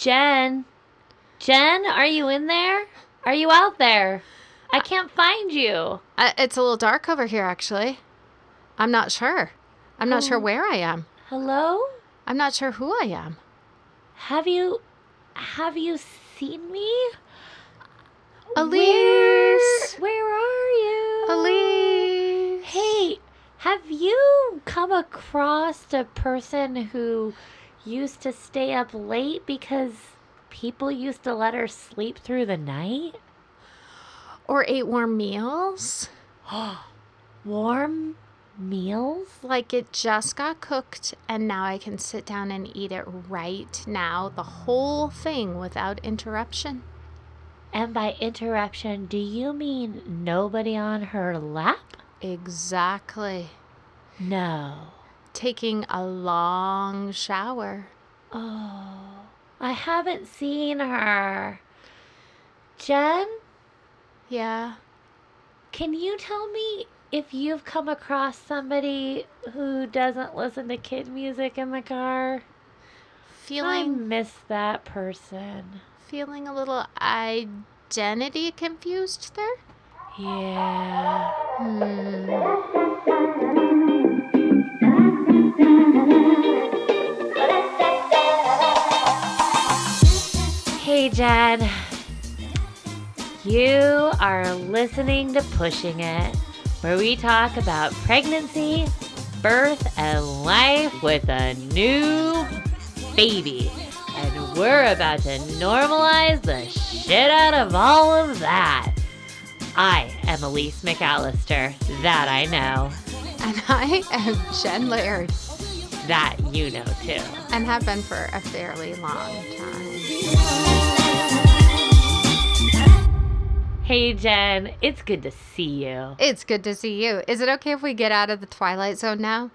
Jen. Jen, are you in there? Are you out there? I can't find you. Uh, it's a little dark over here, actually. I'm not sure. I'm not sure Oh. where I am. Hello? I'm not sure who I am. Have you have you seen me? Elise! Where, where are you? Elise! Hey, have you come across a person who used to stay up late because people used to let her sleep through the night? Or ate warm meals? Warm meals? Like it just got cooked and now I can sit down and eat it right now, the whole thing without interruption. And by interruption, do you mean nobody on her lap? Exactly. No. Taking a long shower. Oh, I haven't seen her. Jen, Yeah. can you tell me if you've come across somebody who doesn't listen to kid music in the car? I Feeling miss that person. feeling a little identity confused there? Yeah. Hmm. Jen. You are listening to Pushing It, where we talk about pregnancy, birth, and life with a new baby. And we're about to normalize the shit out of all of that. I am Elise McAllister. That I know. And I am Jen Laird That you know too. and have been for a fairly long time. Hey, Jen. It's good to see you. It's good to see you. Is it okay if we get out of the twilight zone now?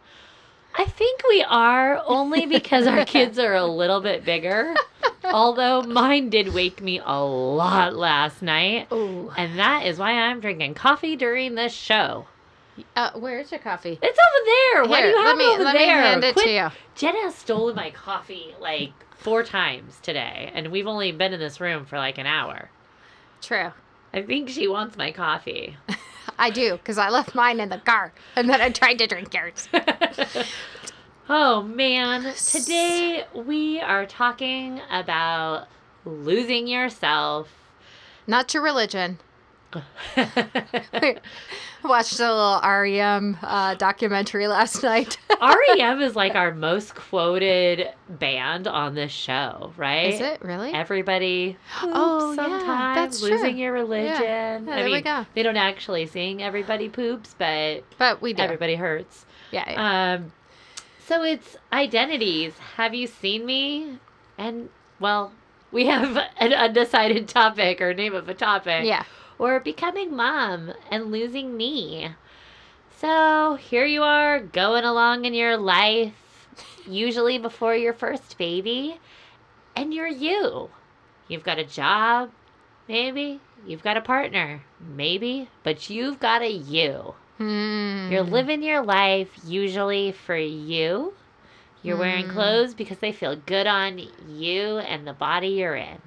I think we are only because our kids are a little bit bigger. Although mine did wake me a lot last night. Ooh. And that is why I'm drinking coffee during this show. Uh, where's your coffee? It's over there. Why do you have let me it over let me there? hand it Quit- to you. Jen has stolen my coffee like four times today, and we've only been in this room for like an hour. True. I think she wants my coffee. I do, because I left mine in the car and then I tried to drink yours. oh man, today we are talking about losing yourself. Not your religion. Watched a little REM uh, documentary last night. REM is like our most quoted band on this show, right? Is it really? Everybody Oh, yeah, sometimes, that's true. losing your religion. Yeah, I there we mean, go. they don't actually sing everybody poops, but But we do. everybody hurts. Yeah. yeah. Um, so it's identities. Have you seen me? And well, we have an undecided topic or name of a topic. yeah. Or becoming mom and losing me. So here you are going along in your life, usually before your first baby, and you're you. You've got a job, maybe. You've got a partner, maybe. But you've got a you. Hmm. You're living your life usually for you. You're wearing Mm. clothes because they feel good on you and the body you're in.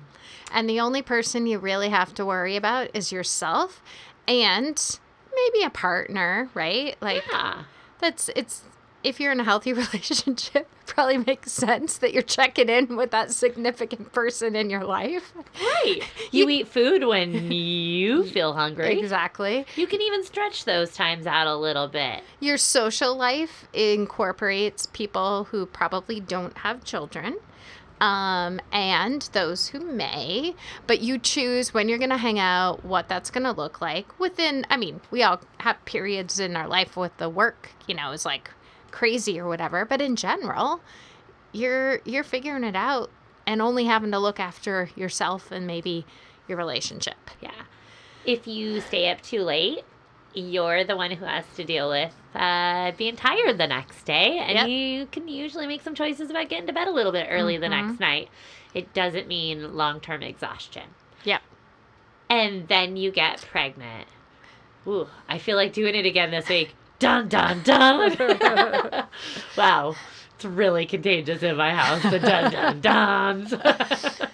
And the only person you really have to worry about is yourself and maybe a partner, right? Like Yeah. that's it's if you're in a healthy relationship, it probably makes sense that you're checking in with that significant person in your life. Right. You eat food when you feel hungry. Exactly. You can even stretch those times out a little bit. Your social life incorporates people who probably don't have children. Um, and those who may, but you choose when you're going to hang out, what that's going to look like within. I mean, we all have periods in our life with the work, you know, is like crazy or whatever, but in general, you're you're figuring it out and only having to look after yourself and maybe your relationship. Yeah. If you stay up too late, you're the one who has to deal with uh, being tired the next day. And Yep. you can usually make some choices about getting to bed a little bit early the Mhm. next night. It doesn't mean long term exhaustion. Yep. And then you get pregnant. Ooh, I feel like doing it again this week. Dun, dun, dun. wow. It's really contagious in my house. The dun, dun, duns.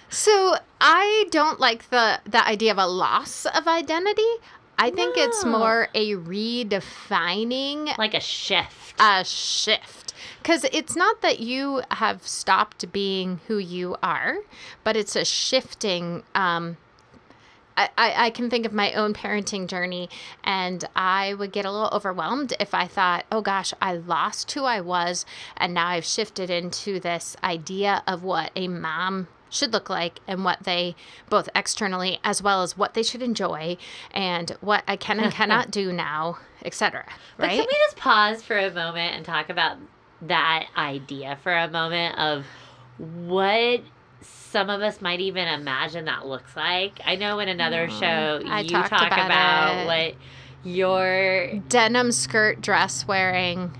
So I don't like the the idea of a loss of identity. I think it's more a redefining Like a shift. a shift. Because it's not that you have stopped being who you are, but it's a shifting. Um, I, I, I can think of my own parenting journey, and I would get a little overwhelmed if I thought, oh gosh, I lost who I was, and now I've shifted into this idea of what a mom should look like and what they both externally as well as what they should enjoy and what I can and cannot do now, etc. But Right? can we just pause for a moment and talk about that idea for a moment of what some of us might even imagine that looks like? I know in another show I you talk about about, what your denim skirt dress wearing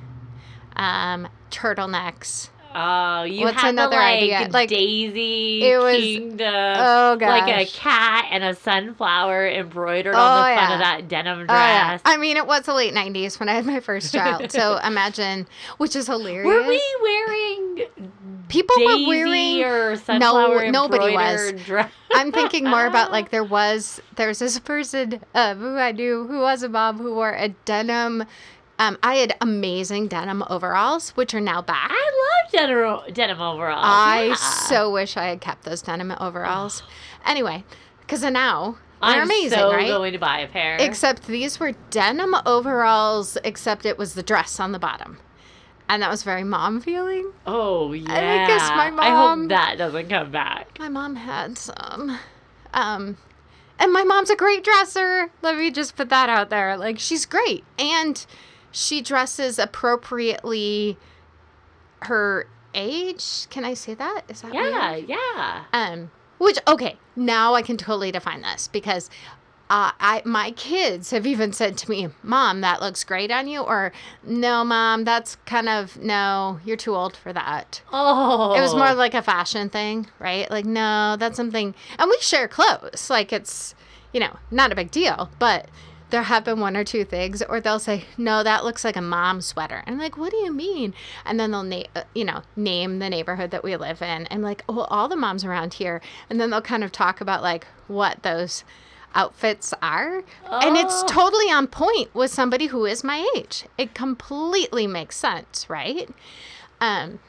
um turtlenecks oh you What's had another the, like, idea? Like, Daisy it was- Kingdom. oh gosh like a cat and a sunflower embroidered Oh, on the front yeah. of that denim Oh, yeah. dress. I mean, it was the late '90s when I had my first child, so imagine, which is hilarious. Were we wearing People Daisy were wearing. or sunflower nobody was. dress? I'm thinking more about like there was there's this person uh, who I knew who was a mom who wore a denim. Um, I had amazing denim overalls, which are now back. I love denim, denim overalls. I yeah. so wish I had kept those denim overalls. Anyway, because now they're I'm amazing, so right? going to buy a pair. Except these were denim overalls, except it was the dress on the bottom. And that was very mom feeling. oh yeah. i guess my I mom- hope that doesn't come back. My mom had some. Um, and my mom's a great dresser. Let me just put that out there. Like, she's great. And she dresses appropriately her age. Can I say that? Is that Yeah, weird? yeah. Um, which okay, now I can totally define this because uh, I my kids have even said to me, "Mom, that looks great on you," or "No, mom, that's kind of no, you're too old for that." Oh, It was more like a fashion thing, right? Like, no, that's something, and we share clothes. Like, it's you know not a big deal, but. There have been one or two things, or they'll say, "No, that looks like a mom sweater." And I'm like, "What do you mean?" And then they'll name, you know, name the neighborhood that we live in, and like, "Oh, all the moms around here." And then they'll kind of talk about like what those outfits are, and it's Oh. totally on point with somebody who is my age. It completely makes sense, right? Um,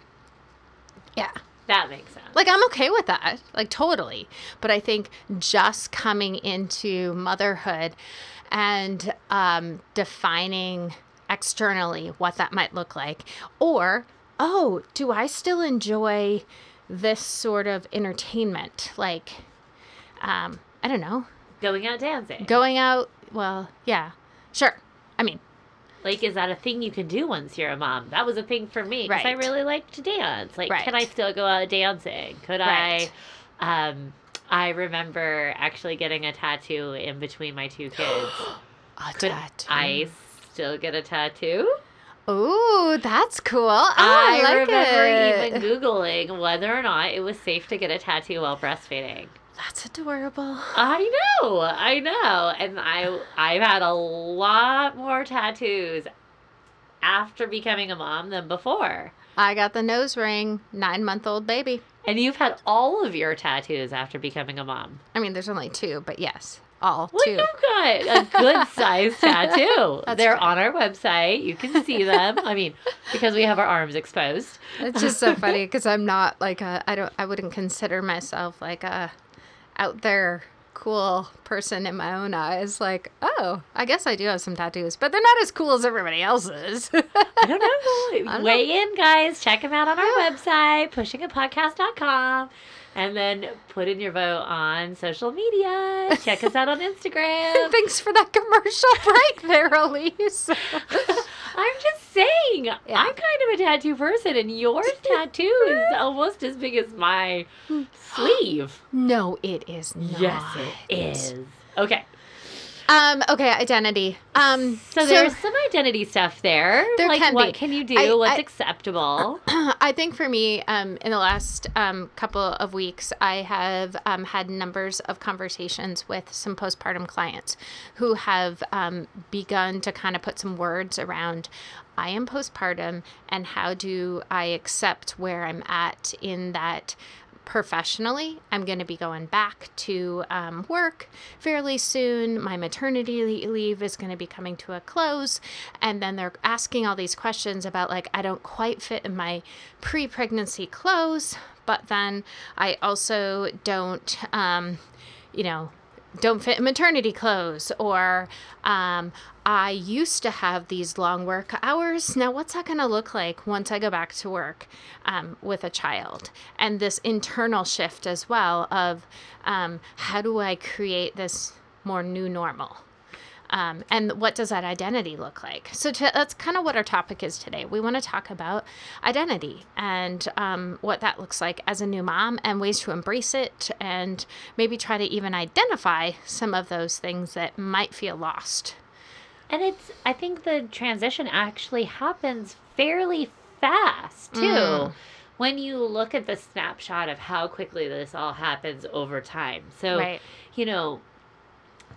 yeah. That makes sense. Like I'm okay with that, like totally. But I think just coming into motherhood and um, defining externally what that might look like, or oh, do I still enjoy this sort of entertainment? Like, um, I don't know, Going out dancing. going out. Well, yeah, sure. I mean, Like, is that a thing you can do once you're a mom? That was a thing for me because I really liked to dance. Like, can I still go out dancing? Could Right. I? Um, I remember actually getting a tattoo in between my two kids. a Could tattoo. I still get a tattoo? Ooh, that's cool. Oh, I, I, like remember it. even Googling whether or not it was safe to get a tattoo while breastfeeding. That's adorable. I know, I know. And I I've had a lot more tattoos after becoming a mom than before. I got the nose ring, nine month old baby. And you've had all of your tattoos after becoming a mom. I mean, there's only two, but yes, all Well, two. you've got a good sized tattoo. That's They're true. on our website. You can see them. I mean, because we have our arms exposed. It's just so funny because I'm not like a, I don't, I wouldn't consider myself like a out there cool person in my own eyes. Like, oh, I guess I do have some tattoos, but they're not as cool as everybody else's. I don't know. don't Weigh in, guys. Check them out on our website, pushingitpodcast.com. And then put in your vote on social media. Check us out on Instagram. Thanks for that commercial break there, Elise. I'm just saying, Yeah. I'm kind of a tattoo person, and your tattoo is almost as big as my sleeve. no, it is not. Yes, it is. Okay, Um. Okay. Identity. Um. so, there's some identity stuff there. There like, can what be. can you do? I- What's I- acceptable? I think for me, um, in the last um, couple of weeks, I have um, had numbers of conversations with some postpartum clients who have um, begun to kind of put some words around I am postpartum and how do I accept where I'm at in that professionally. I'm going to be going back to um, work fairly soon. My maternity leave is going to be coming to a close. And then they're asking all these questions about, like, I don't quite fit in my pre pregnancy clothes, but then I also don't, um, you know, don't fit in maternity clothes or um, i used to have these long work hours. Now what's that going to look like once i go back to work um, with a child? And this internal shift as well of um, how do i create this more new normal um, and what does that identity look like? So to, that's kind of what our topic is today. We want to talk about identity and um, what that looks like as a new mom and ways to embrace it and maybe try to even identify some of those things that might feel lost. And it's, I think the transition actually happens fairly fast too. Mm. When you look at the snapshot of how quickly this all happens over time. So, Right. you know,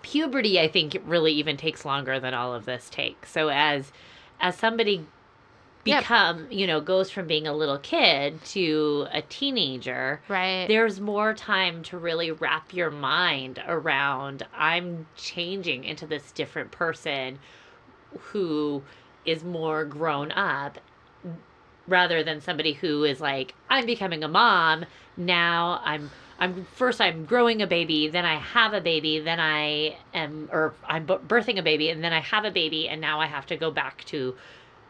puberty I think really even takes longer than all of this takes. So as as somebody Yep. become, you know, goes from being a little kid to a teenager, Right. there's more time to really wrap your mind around I'm changing into this different person who is more grown up rather than somebody who is like I'm becoming a mom now I'm I'm first I'm growing a baby then I have a baby then I am or I'm birthing a baby and then I have a baby and now I have to go back to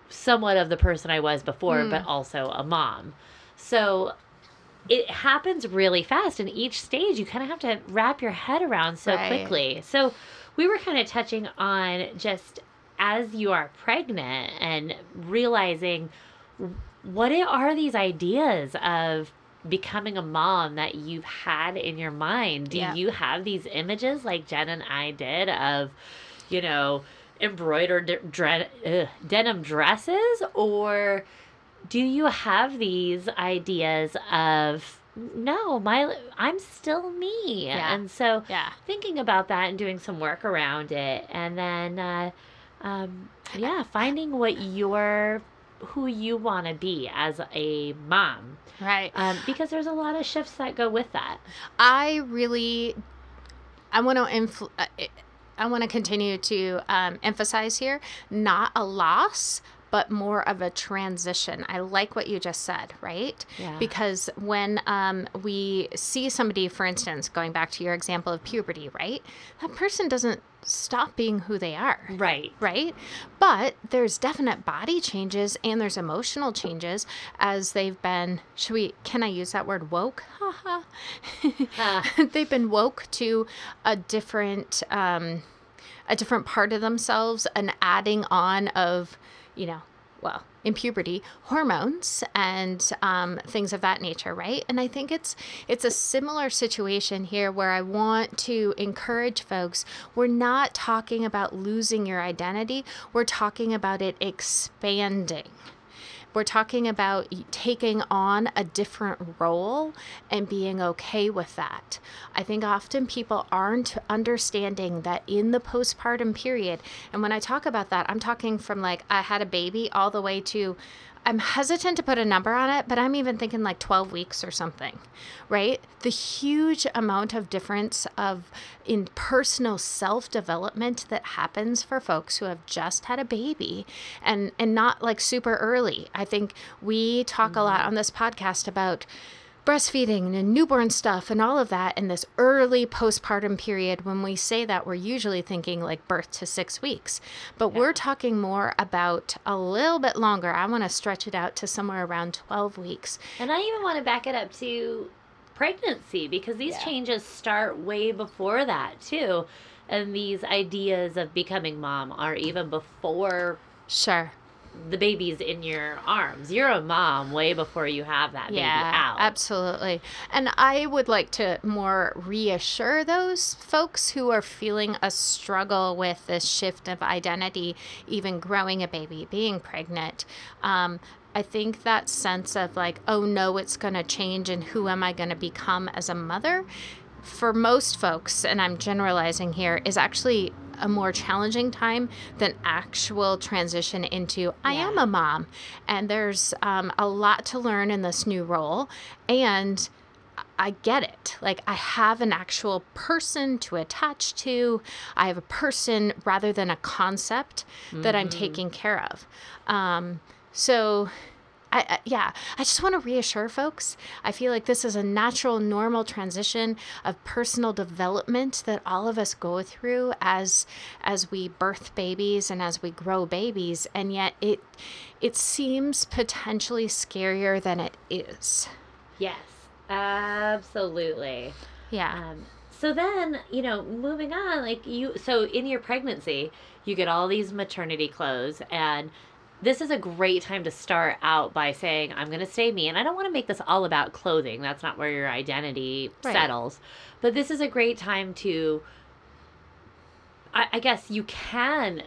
somewhat of the person I was before Mm. but also a mom so it happens really fast and each stage you kind of have to wrap your head around so Right. quickly so we were kind of touching on just as you are pregnant and realizing what are these ideas of becoming a mom that you've had in your mind? Do Yeah. you have these images like Jen and I did of, you know, embroidered dre- ugh, denim dresses? Or do you have these ideas of, no, my I'm still me. Yeah. And so yeah. thinking about that and doing some work around it and then uh, um, yeah finding what your who you want to be as a mom Right. um, because there's a lot of shifts that go with that I really, I want to influ- uh, I want to continue to um, emphasize here, not a loss, but more of a transition. I like what you just said, right? Yeah. Because when um, we see somebody, for instance, going back to your example of puberty, right? That person doesn't stop being who they are right right? But there's definite body changes and there's emotional changes as they've been. Should we? Can I use that word? Woke? Haha. Uh, they've been woke to a different, um, a different part of themselves, an adding on of, you know, well, in puberty, hormones and um, things of that nature, right? And I think it's it's a similar situation here where I want to encourage folks. We're not talking about losing your identity. We're talking about it expanding. We're talking about taking on a different role and being okay with that. I think often people aren't understanding that in the postpartum period, and when I talk about that, I'm talking from like I had a baby all the way to I'm hesitant to put a number on it, but I'm even thinking like 12 weeks or something, right? The huge amount of difference of in personal self-development that happens for folks who have just had a baby and and not like super early. I think we talk a lot mm-hmm. on this podcast about breastfeeding and newborn stuff and all of that in this early postpartum period when we say that we're usually thinking like birth to 6 weeks. But we're talking more about a little bit longer. I want to stretch it out to somewhere around 12 weeks. And i even want to back it up to pregnancy because these Yeah. changes start way before that too. And these ideas of becoming mom are even before sure the baby's in your arms. You're a mom way before you have that baby yeah out. absolutely. And i would like to more reassure those folks who are feeling a struggle with this shift of identity even growing a baby being pregnant. Um, I think that sense of like, oh no, it's going to change, and who am I going to become as a mother? For most folks, and I'm generalizing here, is actually a more challenging time than actual transition into I am a mom. And there's um, a lot to learn in this new role. And I get it. Like I have an actual person to attach to. I have a person rather than a concept that I'm taking care of. Um, so I, I, yeah, I just want to reassure folks. I feel like this is a natural, normal transition of personal development that all of us go through as as we birth babies and as we grow babies, and yet it it seems potentially scarier than it is. Yes, absolutely. Yeah. Um, so then, you know, moving on, like you, so in your pregnancy, you get all these maternity clothes, and this is a great time to start out by saying, I'm going to stay me. And I don't want to make this all about clothing, that's not where your identity Right. settles. But this is a great time to, I, I guess you can,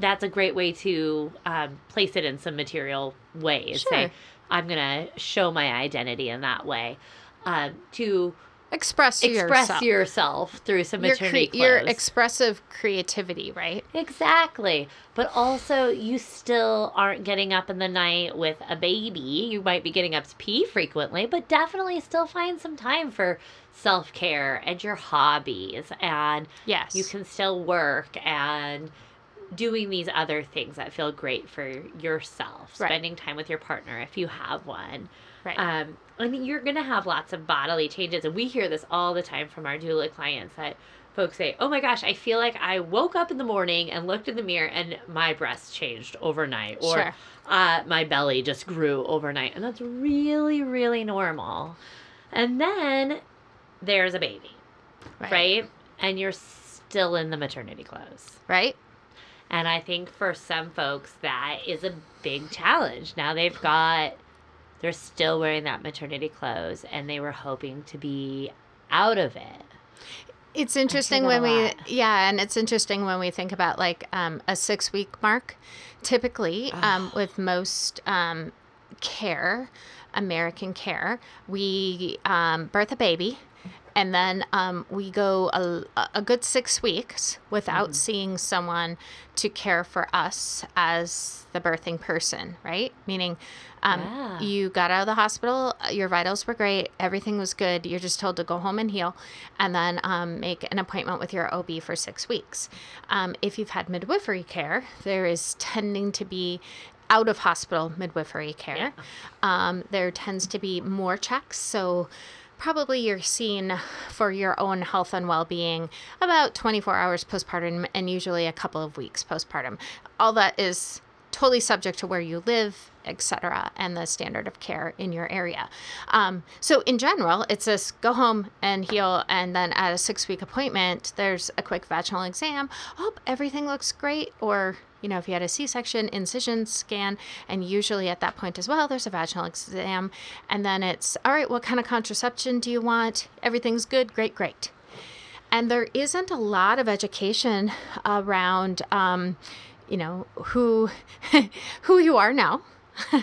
that's a great way to um, place it in some material ways. Say, Sure. I'm going to show my identity in that way. Um, to Express, express yourself. yourself through some your, maternity cre- your expressive creativity, right? exactly. But also, you still aren't getting up in the night with a baby. You might be getting up to pee frequently, but definitely still find some time for self care and your hobbies. And Yes. you can still work and doing these other things that feel great for yourself. Right. Spending time with your partner if you have one. Right. Um, I mean, you're going to have lots of bodily changes. And we hear this all the time from our doula clients that folks say, Oh my gosh, I feel like I woke up in the morning and looked in the mirror and my breasts changed overnight. Or Sure. uh, my belly just grew overnight. And that's really, really normal. And then there's a baby, right? And you're still in the maternity clothes. Right? And I think for some folks, that is a big challenge. Now they've got, they're still wearing that maternity clothes and they were hoping to be out of it. It's interesting when we yeah, and it's interesting when we think about like um, a six week mark. Typically, um, with most um, care, American care, we um, birth a baby, and then um, we go a, a good six weeks without Mm-hmm. seeing someone to care for us as the birthing person, right? Meaning, um, Yeah. you got out of the hospital, uh, your vitals were great, everything was good. You're just told to go home and heal, and then um, make an appointment with your OB for six weeks. Um, if you've had midwifery care, there is tending to be out of hospital midwifery care. Um, there tends to be more checks, so probably you're seen for your own health and well-being about 24 hours postpartum and usually a couple of weeks postpartum all that is totally subject to where you live etc and the standard of care in your area. Um, so in general it's this go home and heal and then at a six week appointment there's a quick vaginal exam. Oh everything looks great or you know if you had a c-section incision scan and usually at that point as well there's a vaginal exam and then it's all right what kind of contraception do you want? Everything's good great great. And there isn't a lot of education around um, you know who who you are now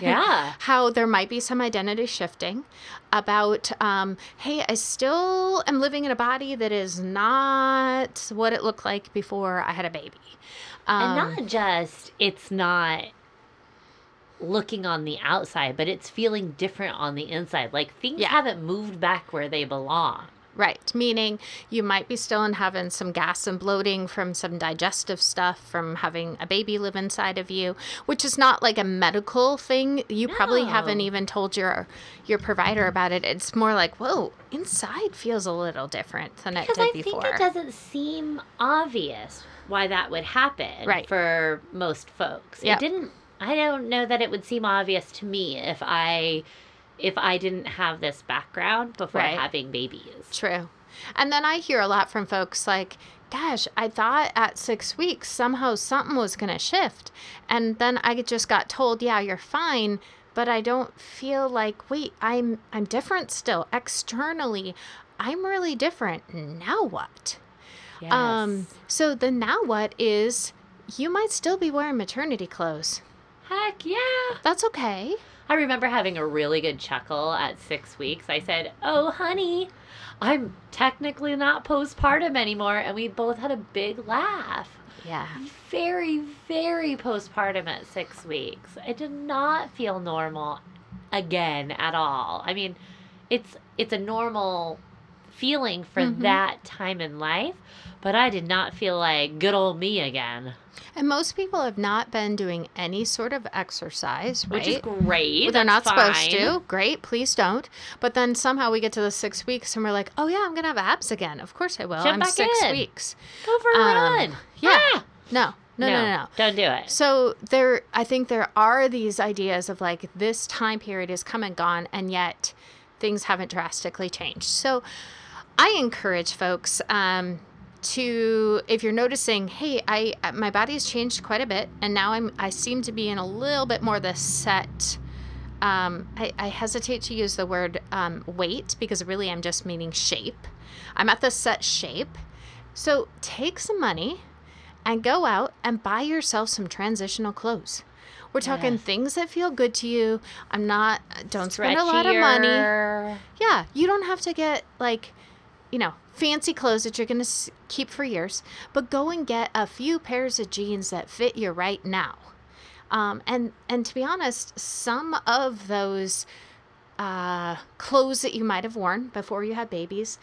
Yeah. how there might be some identity shifting about um, hey i still am living in a body that is not what it looked like before i had a baby um, and not just, it's not looking on the outside, but it's feeling different on the inside. Like things Yeah. haven't moved back where they belong. Right, meaning you might be still in having some gas and bloating from some digestive stuff from having a baby live inside of you, which is not like a medical thing. You probably haven't even told your your provider about it. It's more like, whoa, inside feels a little different than it did I before. Because I think it doesn't seem obvious why that would happen Right. for most folks. Yep. It didn't I don't know that it would seem obvious to me if I if I didn't have this background before Right. having babies. True. And then I hear a lot from folks like, gosh, I thought at six weeks somehow something was going to shift. And then I just got told, yeah, you're fine. But I don't feel like, wait, I'm I'm different still. Externally, I'm really different. Now what? Yes. Um, so the now what is you might still be wearing maternity clothes. Heck yeah. That's okay. I remember having a really good chuckle at six weeks. I said, Oh, honey, I'm technically not postpartum anymore. And we both had a big laugh. Yeah. Very, very postpartum at six weeks. I did not feel normal again at all. I mean, it's it's a normal feeling for Mhm. that time in life, but I did not feel like good old me again, And most people have not been doing any sort of exercise, right? which is great. They're not that's supposed to. Great, please don't. But then somehow we get to the six weeks and we're like, oh yeah, I'm gonna have abs again. Of course I will. Jump I'm back six in. weeks. Go for a Um, run. yeah. Ah! No, no, no, no, no. Don't do it. So there, I think there are these ideas of like this time period is come and gone, and yet things haven't drastically changed. So I encourage folks um, to, if you're noticing, hey, I my body's changed quite a bit, and now I'm I seem to be in a little bit more the set. Um, I, I hesitate to use the word um, weight because really I'm just meaning shape. I'm at the set shape. So take some money and go out and buy yourself some transitional clothes. We're talking things that feel good to you. I'm not, don't spend a lot of money. Yeah, you don't have to get like, you know, fancy clothes that you're going to keep for years, but go and get a few pairs of jeans that fit you right now. Um, and and to be honest, some of those uh, clothes that you might have worn before you had babies,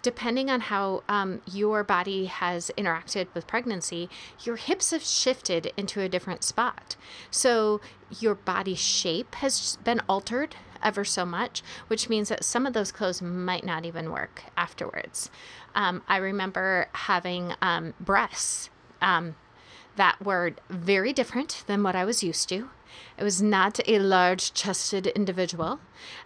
depending on how um, your body has interacted with pregnancy, your hips have shifted into a different spot. So your body shape has been altered ever so much, which means that some of those clothes might not even work afterwards. Um, I remember having um, breasts um, that were very different than what I was used to. It was not a large chested individual.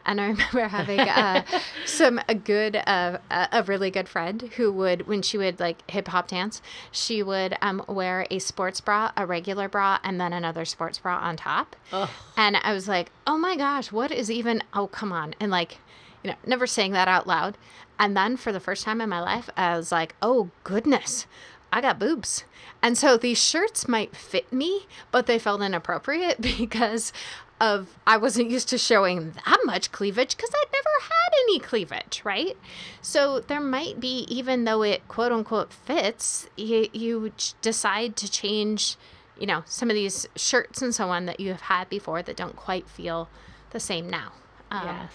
And I remember having uh, some, a good, uh, a a really good friend who would, when she would like hip hop dance, she would um, wear a sports bra, a regular bra, and then another sports bra on top. Ugh. And I was like, oh my gosh, what is even, oh, come on. And like, you know, never saying that out loud. And then for the first time in my life, I was like, oh goodness, I got boobs. And so these shirts might fit me, but they felt inappropriate because of I wasn't used to showing that much cleavage because I'd never had any cleavage, right? So there might be, even though it quote unquote fits, you, you decide to change, you know, some of these shirts and so on that you have had before that don't quite feel the same now. Um, yes.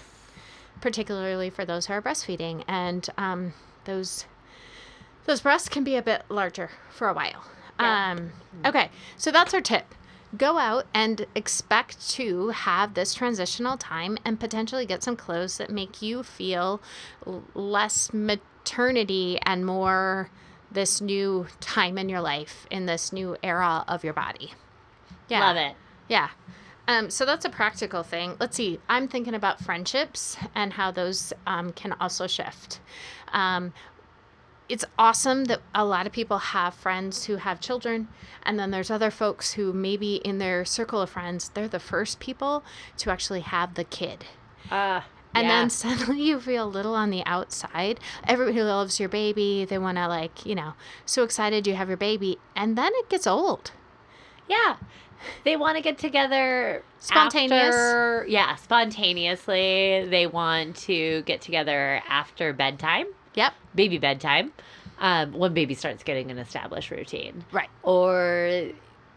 particularly for those who are breastfeeding, and um, those those breasts can be a bit larger for a while. Yeah. Um, okay, so that's our tip. Go out and expect to have this transitional time and potentially get some clothes that make you feel less maternity and more this new time in your life in this new era of your body. Yeah. Love it. Yeah. Um, so that's a practical thing. Let's see. I'm thinking about friendships and how those um, can also shift. Um, it's awesome that a lot of people have friends who have children, and then there's other folks who maybe in their circle of friends, they're the first people to actually have the kid. Uh, And yeah. then suddenly you feel a little on the outside. Everybody loves your baby. They want to, like, you know, so excited you have your baby. And then it gets old. Yeah. They want to get together Spontaneous. after- yeah, spontaneously. They want to get together after bedtime, Yep. baby bedtime, um, when baby starts getting an established routine. Right. Or,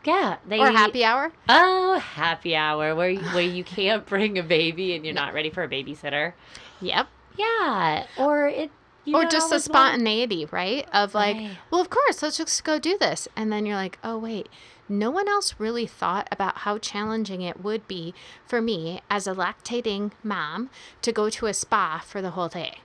yeah, they Or happy hour. Oh, happy hour where you, where you can't bring a baby and you're not ready for a babysitter. Yep. Yeah, or it. You or just the always want- spontaneity, right? Of like, Right. well, of course, let's just go do this. And then you're like, oh, wait, no one else really thought about how challenging it would be for me as a lactating mom to go to a spa for the whole day.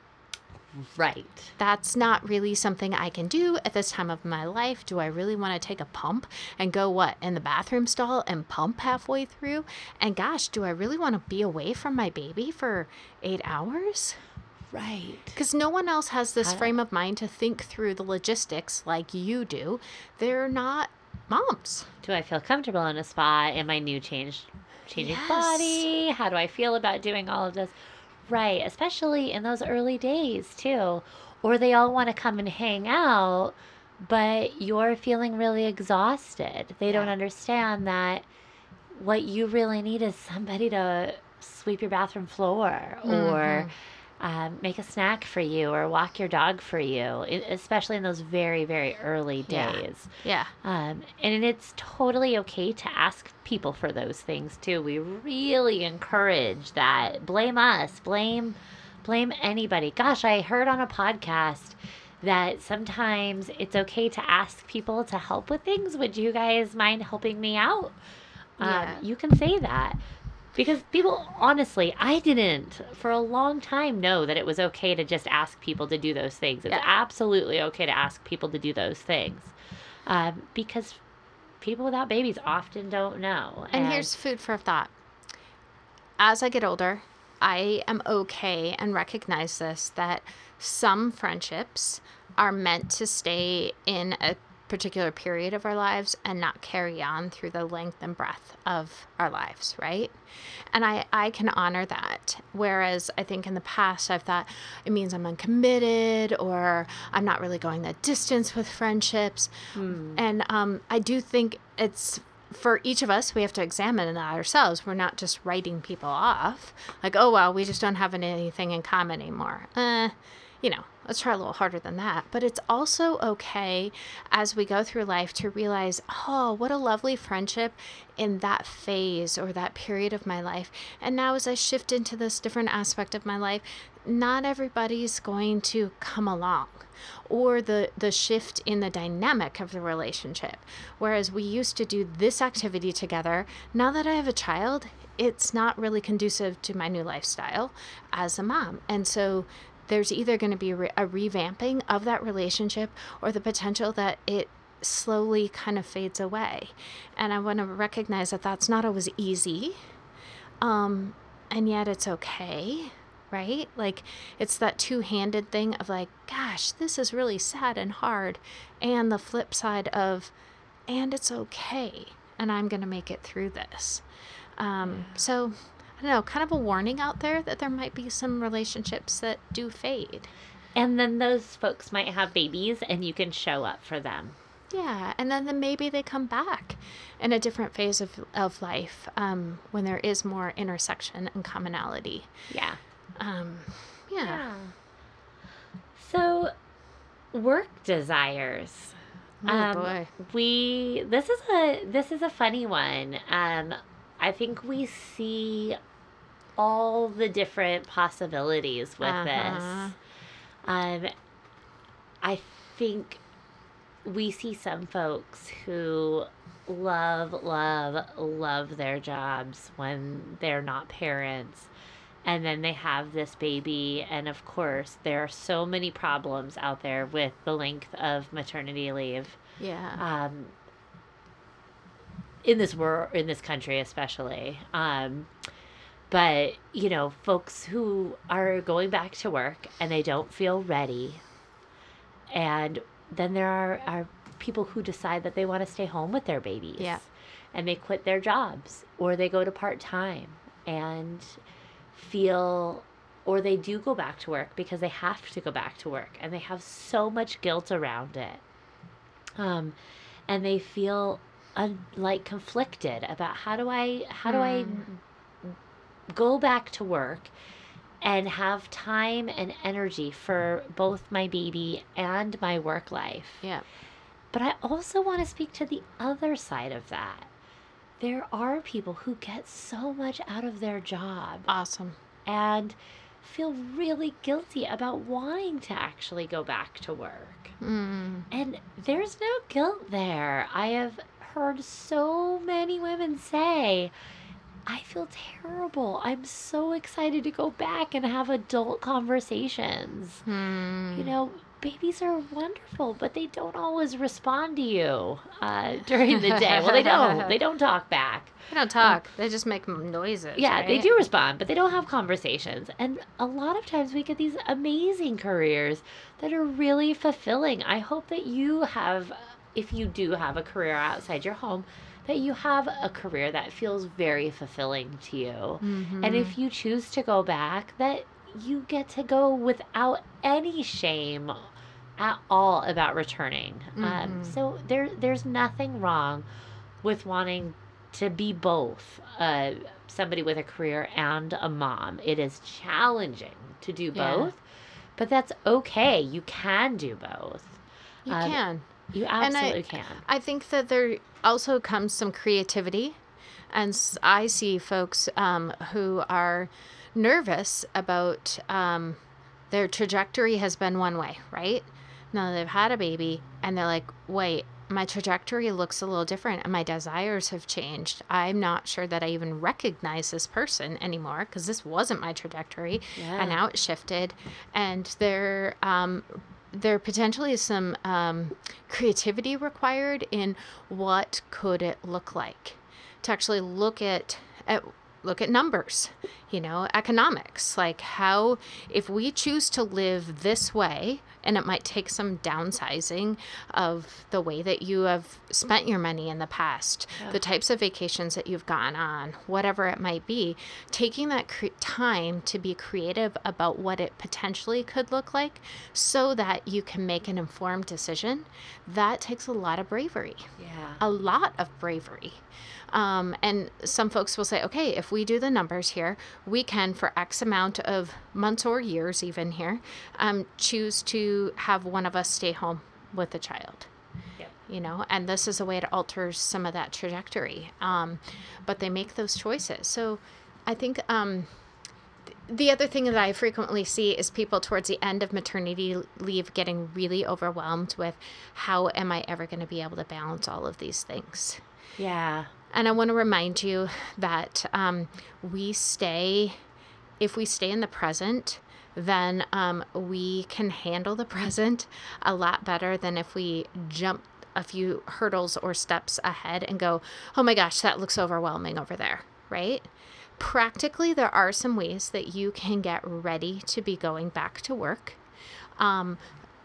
Right. That's not really something I can do at this time of my life. Do I really want to take a pump and go what in the bathroom stall and pump halfway through? And gosh, do I really want to be away from my baby for eight hours? Right. Because no one else has this frame of mind to think through the logistics like you do. They're not moms. Do I feel comfortable in a spa in my new changed changing Yes. body? How do I feel about doing all of this? Right, especially in those early days too. Or they all want to come and hang out, but you're feeling really exhausted. They don't Yeah. understand that what you really need is somebody to sweep your bathroom floor mm-hmm. or um, make a snack for you or walk your dog for you, especially in those very, very early Yeah. days. Yeah. Um, and it's totally okay to ask people for those things too. We really encourage that. Blame us, blame blame anybody. Gosh, I heard on a podcast that sometimes it's okay to ask people to help with things. Would you guys mind helping me out? Yeah. Um, you can say that. Because people, honestly, I didn't for a long time know that it was okay to just ask people to do those things. It's Yeah. absolutely okay to ask people to do those things. Um, because people without babies often don't know. And here's food for thought. As I get older, I am okay and recognize this that some friendships are meant to stay in a particular period of our lives and not carry on through the length and breadth of our lives, right? And I, I can honor that. Whereas I think in the past I've thought it means I'm uncommitted or I'm not really going that distance with friendships. And um, I do think it's for each of us, we have to examine that ourselves. We're not just writing people off, like, oh, well, we just don't have anything in common anymore. Uh, you know, let's try a little harder than that. But it's also okay as we go through life to realize, oh, what a lovely friendship in that phase or that period of my life. And now, as I shift into this different aspect of my life, not everybody's going to come along or the the shift in the dynamic of the relationship whereas we used to do this activity together now that i have a child it's not really conducive to my new lifestyle as a mom and so there's either going to be a, re- a revamping of that relationship or the potential that it slowly kind of fades away and i want to recognize that that's not always easy um and yet it's okay right? Like it's that two handed thing of like, gosh, this is really sad and hard. And the flip side of, and it's okay. And I'm going to make it through this. Um, So, I don't know, kind of a warning out there that there might be some relationships that do fade. And then those folks might have babies and you can show up for them. Yeah, and then, then maybe they come back in a different phase of, of life um, when there is more intersection and commonality. Yeah. Um, yeah. Yeah. So, work desires. Oh Um, boy. We this is a this is a funny one. Um, I think we see all the different possibilities with Uh-huh. this. Um, I think we see some folks who love, love, love their jobs when they're not parents. And then they have this baby. And of course, there are so many problems out there with the length of maternity leave Yeah. um, in this world, in this country, especially. Um, but you know, folks who are going back to work and they don't feel ready, and then there are are people who decide that they want to stay home with their babies. Yeah. and they quit their jobs or they go to part time and feel or they do go back to work because they have to go back to work and they have so much guilt around it um, and they feel un- like conflicted about how do I how do I go back to work and have time and energy for both my baby and my work life. yeah. But I also want to speak to the other side of that. There are people who get so much out of their job Awesome. and feel really guilty about wanting to actually go back to work. Mm. And there's no guilt there. I have heard so many women say, I feel terrible. I'm so excited to go back and have adult conversations. Hmm. You know, babies are wonderful, but they don't always respond to you uh, during the day. well, they don't. They don't talk back. They don't talk. they just make noises. Yeah, they do respond, but they don't have conversations. And a lot of times we get these amazing careers that are really fulfilling. I hope that you have, if you do have a career outside your home, that you have a career that feels very fulfilling to you. And if you choose to go back, that you get to go without any shame at all about returning. Um, so there, there's nothing wrong with wanting to be both uh, somebody with a career and a mom. It is challenging to do Yeah. both, but that's okay. You can do both. You Um, can. You And I- absolutely can. I think that there also comes some creativity, and I see folks um, who are nervous about um, their trajectory has been one way, right? Now they've had a baby and they're like, wait, my trajectory looks a little different and my desires have changed. I'm not sure that I even recognize this person anymore because this wasn't my trajectory Yeah. and now it shifted. And there, um, there potentially is some um, creativity required in what could it look like? To actually look at, at look at numbers you know economics. Like how if we choose to live this way and it might take some downsizing of the way that you have spent your money in the past the types of vacations that you've gone on whatever it might be taking that cre- time to be creative about what it potentially could look like so that you can make an informed decision that takes a lot of bravery Yeah. a lot of bravery. Um, and some folks will say, okay, if we do the numbers here, we can, for X amount of months or years, even here, um, choose to have one of us stay home with the child. Yep. You know, and this is a way to alter some of that trajectory. Um, but they make those choices. So I think um, the other thing that I frequently see is people towards the end of maternity leave getting really overwhelmed with how am I ever going to be able to balance all of these things? Yeah. And I want to remind you that um, we stay, if we stay in the present, then um, we can handle the present a lot better than if we jump a few hurdles or steps ahead and go, oh my gosh, that looks overwhelming over there, right? Practically, there are some ways that you can get ready to be going back to work. Um,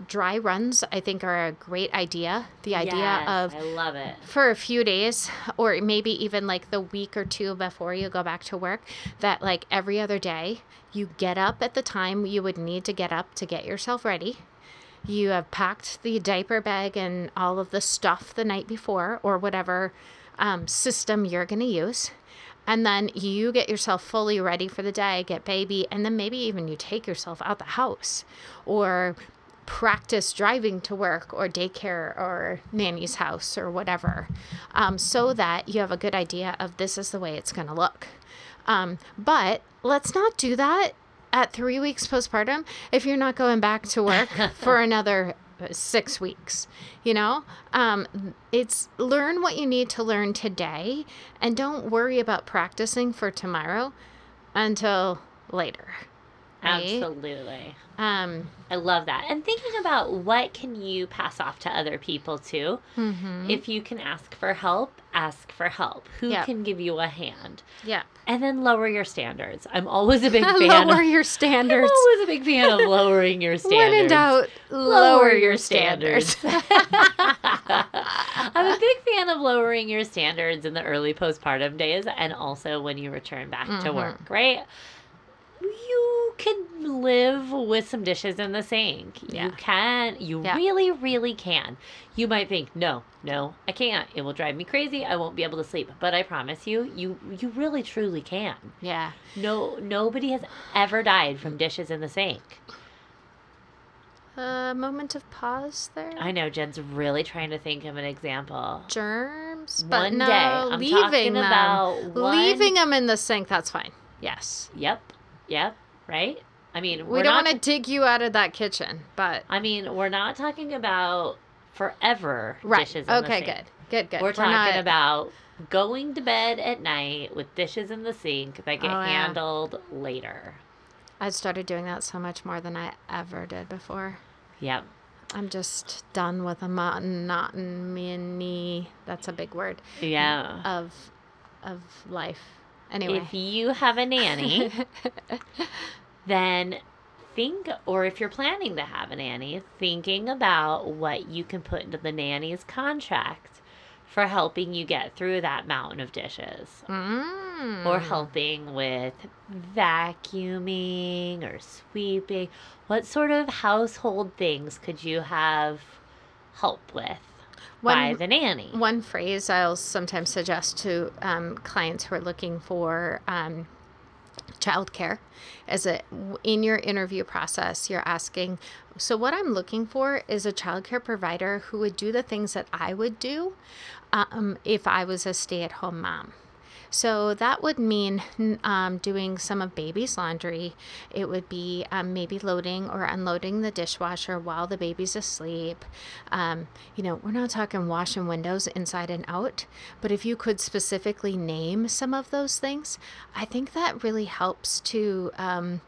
dry runs, I think, are a great idea. The idea Yes, of I love it. for a few days or maybe even like the week or two before you go back to work that like every other day you get up at the time you would need to get up to get yourself ready you have packed the diaper bag and all of the stuff the night before or whatever um, system you're going to use and then you get yourself fully ready for the day get baby and then maybe even you take yourself out the house or practice driving to work or daycare or nanny's house or whatever um, so that you have a good idea of this is the way it's going to look. Um, but let's not do that at three weeks postpartum if you're not going back to work for another six weeks you know? Um, it's learn what you need to learn today and don't worry about practicing for tomorrow until later right? Absolutely. um, I love that. And thinking about what can you pass off to other people too. mhm. If you can ask for help, ask for help. Who Yep. can give you a hand? yeah And then lower your standards. I'm always a big fan. lower of, your standards. I'm always a big fan of lowering your standards. when in doubt lower, your standards, I'm a big fan of lowering your standards in the early postpartum days and also when you return back to Mhm. work, right? You can live with some dishes in the sink. Yeah. You can. You Yeah. really, really can. You might think, no, no, I can't. It will drive me crazy. I won't be able to sleep. But I promise you, you you really truly can. yeah No, nobody has ever died from dishes in the sink. a moment of pause there I know Jen's really trying to think of an example. germs but One no day. I'm leaving talking them about one- leaving them in the sink that's fine yes Yep, yep, right. I mean, we we're don't want to dig you out of that kitchen but I mean, we're not talking about forever right dishes. In okay the sink. good good good We're talking not, about going to bed at night with dishes in the sink that get Oh, yeah. handled later. i started doing that so much more than i ever did before Yep. i'm just done with a monotony that's a big word Yeah. of of life anyway If you have a nanny, then think, or if you're planning to have a nanny, thinking about what you can put into the nanny's contract for helping you get through that mountain of dishes. mm. Or helping with vacuuming or sweeping. What sort of household things could you have help with by the nanny? One phrase I'll sometimes suggest to um, clients who are looking for um, childcare that w- in your interview process, you're asking, so what I'm looking for is a childcare provider who would do the things that I would do um, if I was a stay at home mom. So that would mean um, doing some of baby's laundry. It would be um, maybe loading or unloading the dishwasher while the baby's asleep. Um, you know, we're not talking washing windows inside and out, but if you could specifically name some of those things, I think that really helps to. Um,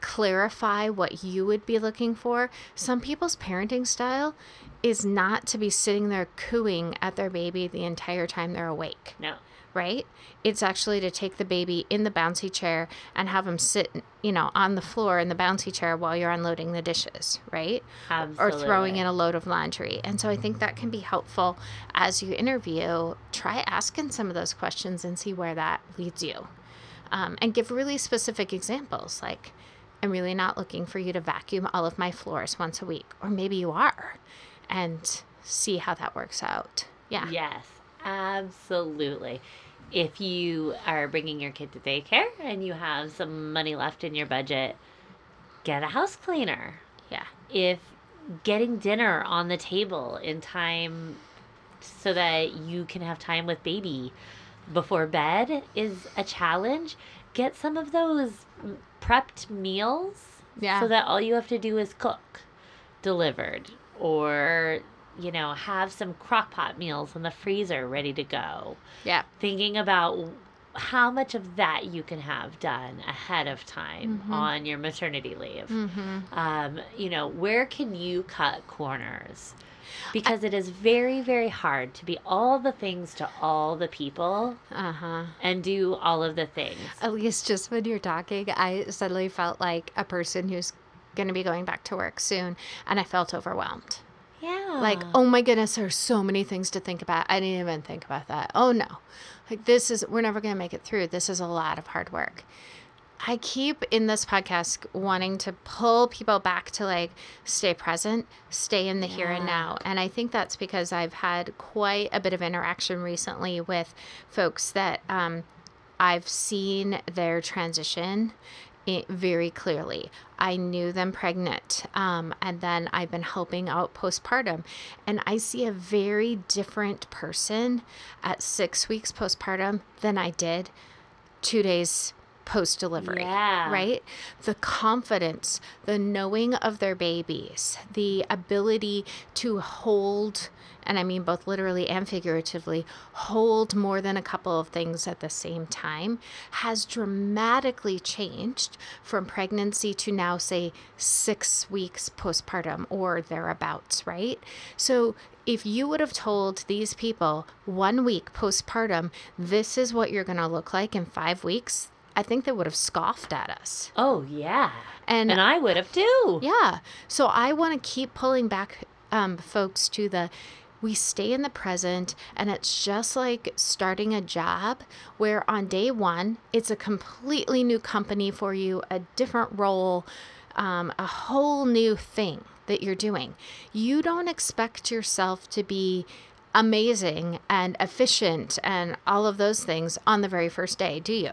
clarify what you would be looking for. Some people's parenting style is not to be sitting there cooing at their baby the entire time they're awake, No. Right? It's actually to take the baby in the bouncy chair and have him sit, you know, on the floor in the bouncy chair while you're unloading the dishes, right? Absolutely. Or throwing in a load of laundry. And so I think that can be helpful as you interview. Try asking some of those questions and see where that leads you. Um, and give really specific examples like, I'm really not looking for you to vacuum all of my floors once a week. Or maybe you are. And see how that works out. Yeah. Yes, absolutely. If you are bringing your kid to daycare and you have some money left in your budget, get a house cleaner. Yeah. If getting dinner on the table in time so that you can have time with baby before bed is a challenge, get some of those prepped meals Yeah. so that all you have to do is cook delivered or you know have some crock pot meals in the freezer ready to go Yeah. thinking about how much of that you can have done ahead of time Mhm. on your maternity leave Mm-hmm. um, you know where can you cut corners because it is very very hard to be all the things to all the people Uh huh. and do all of the things At least just when you're talking, I suddenly felt like a person who's going to be going back to work soon, and I felt overwhelmed. Yeah Like, oh my goodness, there's so many things to think about. I didn't even think about that. Oh no. Like, this is, we're never going to make it through. This is a lot of hard work. I keep in this podcast wanting to pull people back to like stay present, stay in the here and now. And I think that's because I've had quite a bit of interaction recently with folks that um, I've seen their transition very clearly. I knew them pregnant, um, and then I've been helping out postpartum, and I see a very different person at six weeks postpartum than I did two days post delivery. Yeah. Right? The confidence, the knowing of their babies, the ability to hold, and I mean both literally and figuratively, hold more than a couple of things at the same time has dramatically changed from pregnancy to now, say, six weeks postpartum or thereabouts, right? So if you would have told these people one week postpartum, this is what you're going to look like in five weeks, I think they would have scoffed at us. oh yeah And, and i would have too yeah, so I want to keep pulling back um, folks to the we stay in the present, and it's just like starting a job where on day one, it's a completely new company for you, a different role, um, a whole new thing that you're doing. You don't expect yourself to be amazing and efficient and all of those things on the very first day, do you?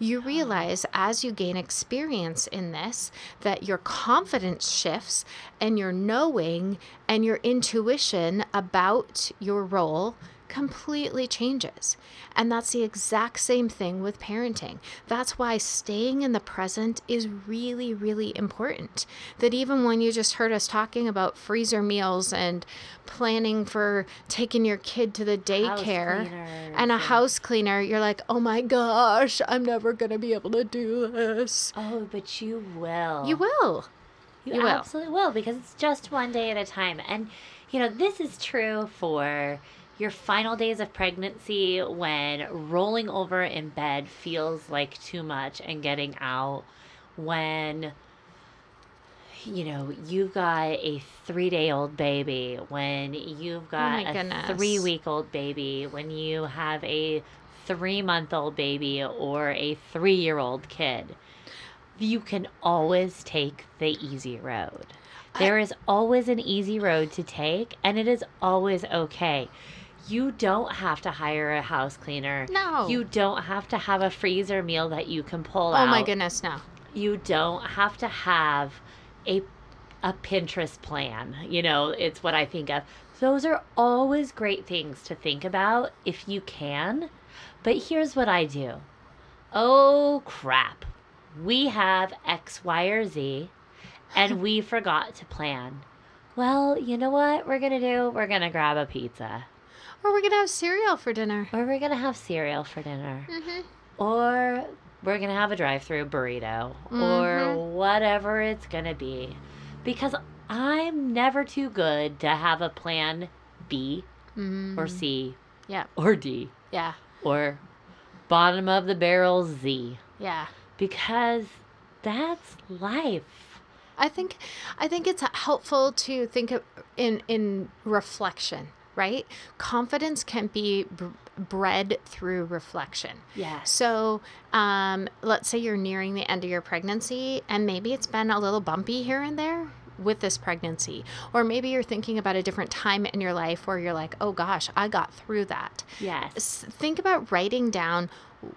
You realize as you gain experience in this that your confidence shifts and your knowing and your intuition about your role completely changes. And that's the exact same thing with parenting. That's why staying in the present is really, really important. That even when you just heard us talking about freezer meals and planning for taking your kid to the daycare and a house cleaner, you're like, oh my gosh, I'm never going to be able to do this. oh but you will You will. You, You will. absolutely will because it's just one day at a time. And, you know, this is true for your final days of pregnancy when rolling over in bed feels like too much and getting out. When, you know, you've got a three day old baby, when you've got Oh a three week old baby, when you have a three month old baby or a three year old kid you can always take the easy road. There is always an easy road to take, and it is always okay. You don't have to hire a house cleaner. No. You don't have to have a freezer meal that you can pull Oh out. Oh my goodness, no. You don't have to have a a Pinterest plan. You know, it's what I think of. Those are always great things to think about if you can. But here's what I do. Oh crap. We have X, Y, or Z, and we forgot to plan. Well, you know what we're gonna do? We're gonna grab a pizza. Or we're gonna have cereal for dinner. Or we're gonna have cereal for dinner. Mm-hmm. Or we're gonna have a drive through burrito. Or Mhm. whatever it's gonna be. Because I'm never too good to have a plan B Mm-hmm. or C Yeah. or D Yeah. or bottom of the barrel Z. Yeah. Because that's life. I think I think it's helpful to think of in in reflection, right? Confidence can be b- bred through reflection. Yeah. So, um, let's say you're nearing the end of your pregnancy, and maybe it's been a little bumpy here and there with this pregnancy, or maybe you're thinking about a different time in your life where you're like, "Oh gosh, I got through that." Yes. Think about writing down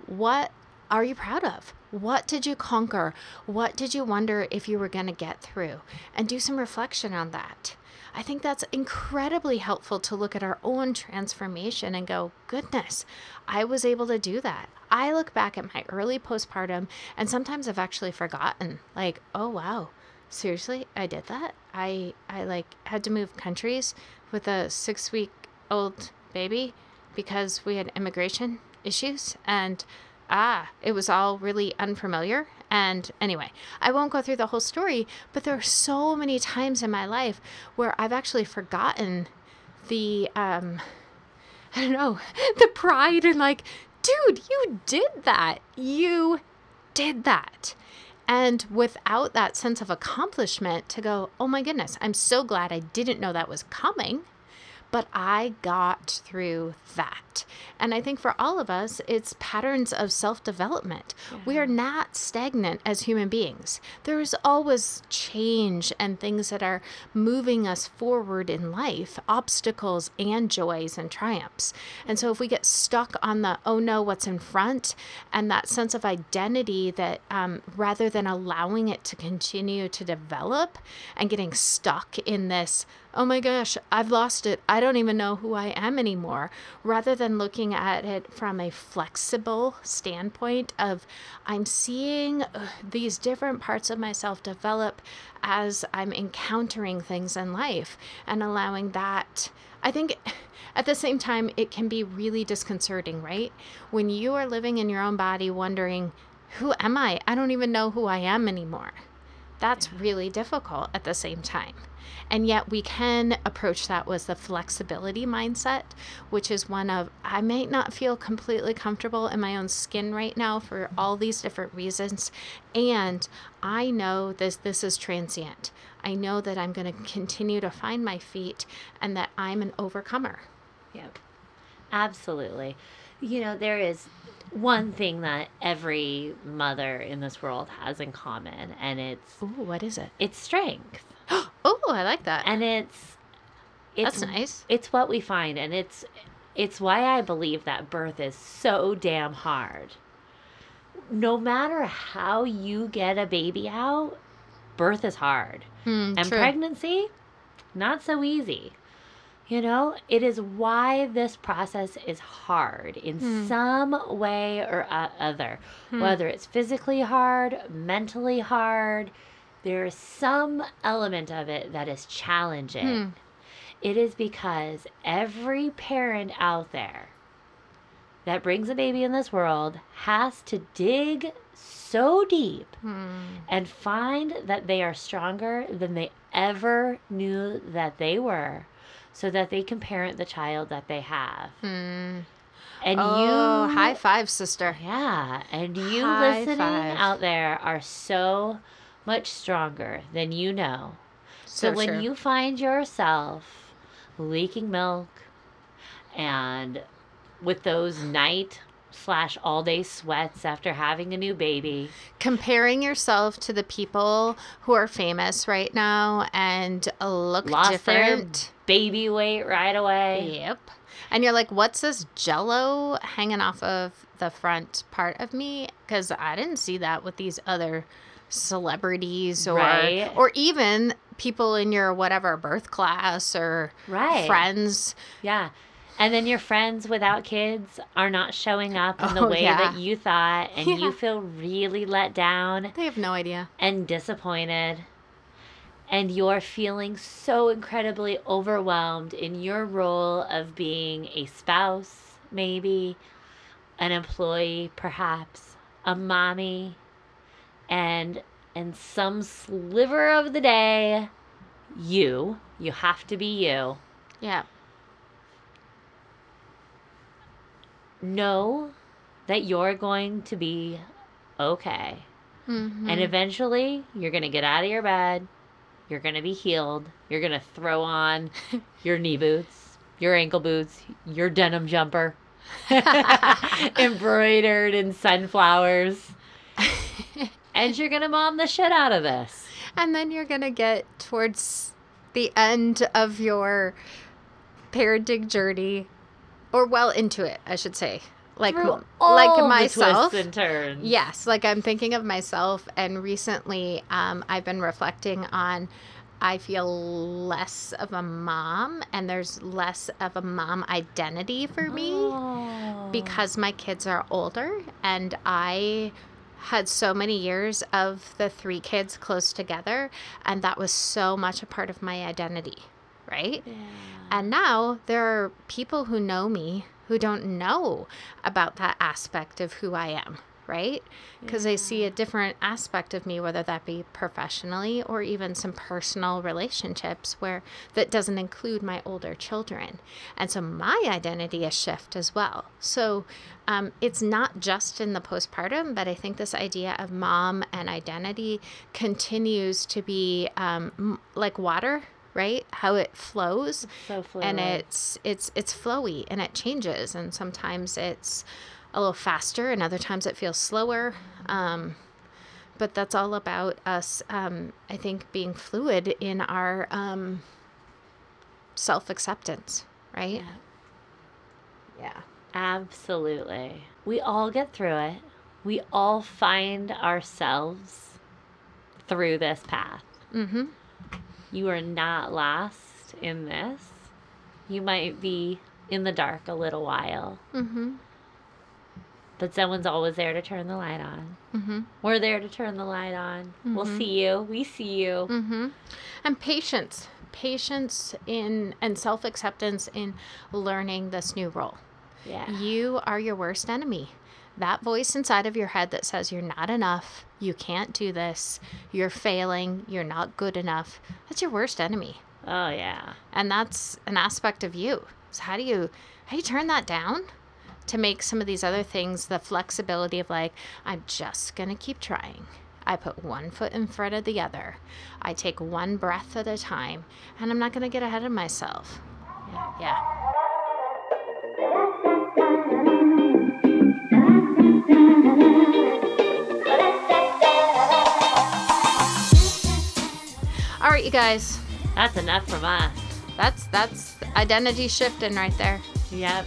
what are you proud of? What did you conquer? What did you wonder if you were going to get through? And do some reflection on that. I think that's incredibly helpful to look at our own transformation and go, goodness, I was able to do that. I look back at my early postpartum and sometimes I've actually forgotten, like, oh wow, seriously, I did that? I I like had to move countries with a 6 week old baby because we had immigration issues and ah, it was all really unfamiliar. And anyway, I won't go through the whole story, but there are so many times in my life where I've actually forgotten the um I don't know, the pride and like, dude, you did that. You did that. And without that sense of accomplishment to go, oh my goodness, I'm so glad I didn't know that was coming but I got through that. And I think for all of us, it's patterns of self development. We are not stagnant as human beings. There is always change and things that are moving us forward in life, obstacles and joys and triumphs. And so if we get stuck on the, oh no, what's in front, and that sense of identity that um, rather than allowing it to continue to develop and getting stuck in this, oh my gosh, I've lost it. I don't even know who I am anymore. Rather than looking at it from a flexible standpoint of I'm seeing uh, these different parts of myself develop as I'm encountering things in life and allowing that. I think at the same time, it can be really disconcerting, right? When you are living in your own body wondering, who am I? I don't even know who I am anymore. That's really difficult at the same time. And yet, we can approach that with the flexibility mindset, which is one of I might not feel completely comfortable in my own skin right now for all these different reasons. And I know this, this is transient. I know that I'm going to continue to find my feet and that I'm an overcomer. Yep. Absolutely. You know, there is one thing that every mother in this world has in common, and it's Ooh, what is it? it's strength. Oh, I like that. And it's it's That's nice. it's what we find and it's it's why I believe that birth is so damn hard. No matter how you get a baby out, birth is hard. Hmm, and true. pregnancy, not so easy. You know, it is why this process is hard in Hmm. some way or other. Whether it's physically hard, mentally hard, there is some element of it that is challenging. Hmm. It is because every parent out there that brings a baby in this world has to dig so deep Hmm. and find that they are stronger than they ever knew that they were so that they can parent the child that they have. Hmm. And Oh, you high five, sister. Yeah, and you High listening five. out there are so much stronger than you know. So, So when true. you find yourself leaking milk and with those night slash all day sweats after having a new baby, comparing yourself to the people who are famous right now and look lost different. baby weight right away. Yep. And you're like, what's this jello hanging off of the front part of me? Because I didn't see that with these other celebrities or Right. or even people in your whatever birth class or Right. friends. Yeah. And then your friends without kids are not showing up in the Oh, way yeah. that you thought, and Yeah. you feel really let down They have no idea. and disappointed. And you're feeling so incredibly overwhelmed in your role of being a spouse, maybe, an employee, perhaps, a mommy, and in some sliver of the day, you, you have to be you. Yeah. Know that you're going to be okay. Mhm. And eventually, you're going to get out of your bed. You're going to be healed. You're going to throw on your knee boots, your ankle boots, your denim jumper, embroidered in sunflowers. And you're going to mom the shit out of this. And then you're going to get towards the end of your parenting journey, or well into it, I should say. Like, like myself. and turns. Yes, like I'm thinking of myself, and recently um, I've been reflecting on. I feel less of a mom, and there's less of a mom identity for me Oh. because my kids are older, and I had so many years of the three kids close together, and that was so much a part of my identity, right? Yeah. And now there are people who know me who don't know about that aspect of who I am, right? Because they see a different aspect of me, whether that be professionally or even some personal relationships where that doesn't include my older children. And so my identity is shift as well. So um, it's not just in the postpartum, but I think this idea of mom and identity continues to be um, m- like water. Right, how it flows, So fluid. and it's it's it's flowy and it changes and sometimes it's a little faster and other times it feels slower um, but that's all about us um, i think being fluid in our um, self-acceptance right yeah Absolutely. We all get through it. We all find ourselves through this path. mm-hmm You are not lost in this. You might be in the dark a little while, mm-hmm but someone's always there to turn the light on. mm-hmm We're there to turn the light on. We'll Mhm. see you. We see you. Mm-hmm. And patience, patience in and self acceptance in learning this new role. Yeah. You are your worst enemy. That voice inside of your head that says you're not enough, you can't do this, you're failing, you're not good enough. That's your worst enemy. Oh, yeah. And that's an aspect of you. So how do you how do you turn that down to make some of these other things the flexibility of like I'm just going to keep trying. I put one foot in front of the other. I take one breath at a time and I'm not going to get ahead of myself. Yeah. Yeah. All right, you guys. That's enough from us. That's that's identity shifting right there. Yep.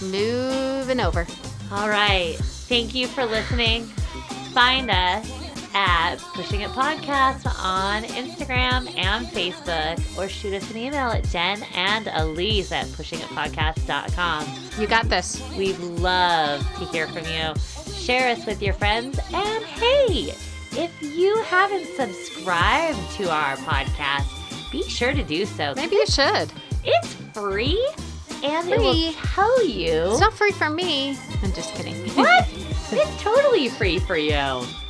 Moving over. All right. Thank you for listening. Find us at Pushing It Podcast on Instagram and Facebook, or shoot us an email at Jen and Elise at pushingitpodcast.com. You got this. We'd love to hear from you. Share us with your friends. And hey, if you haven't subscribed to our podcast, be sure to do so. Maybe you should. It's free and it will tell you. It's not free for me. I'm just kidding. What? it's totally free for you.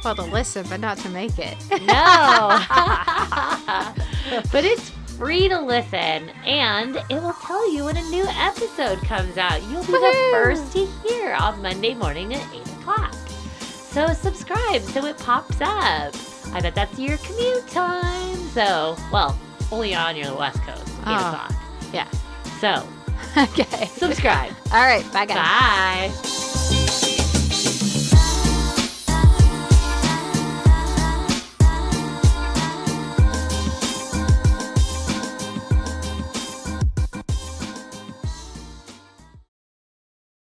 well, to listen, but not to make it. No. but it's free to listen and it will tell you when a new episode comes out. You'll be the first to hear on Monday morning at 8 o'clock. So subscribe so it pops up. I bet that's your commute time. So, well, only on your West Coast, 8 Oh. o'clock. yeah. So, okay. subscribe. All right. Bye, guys. Bye.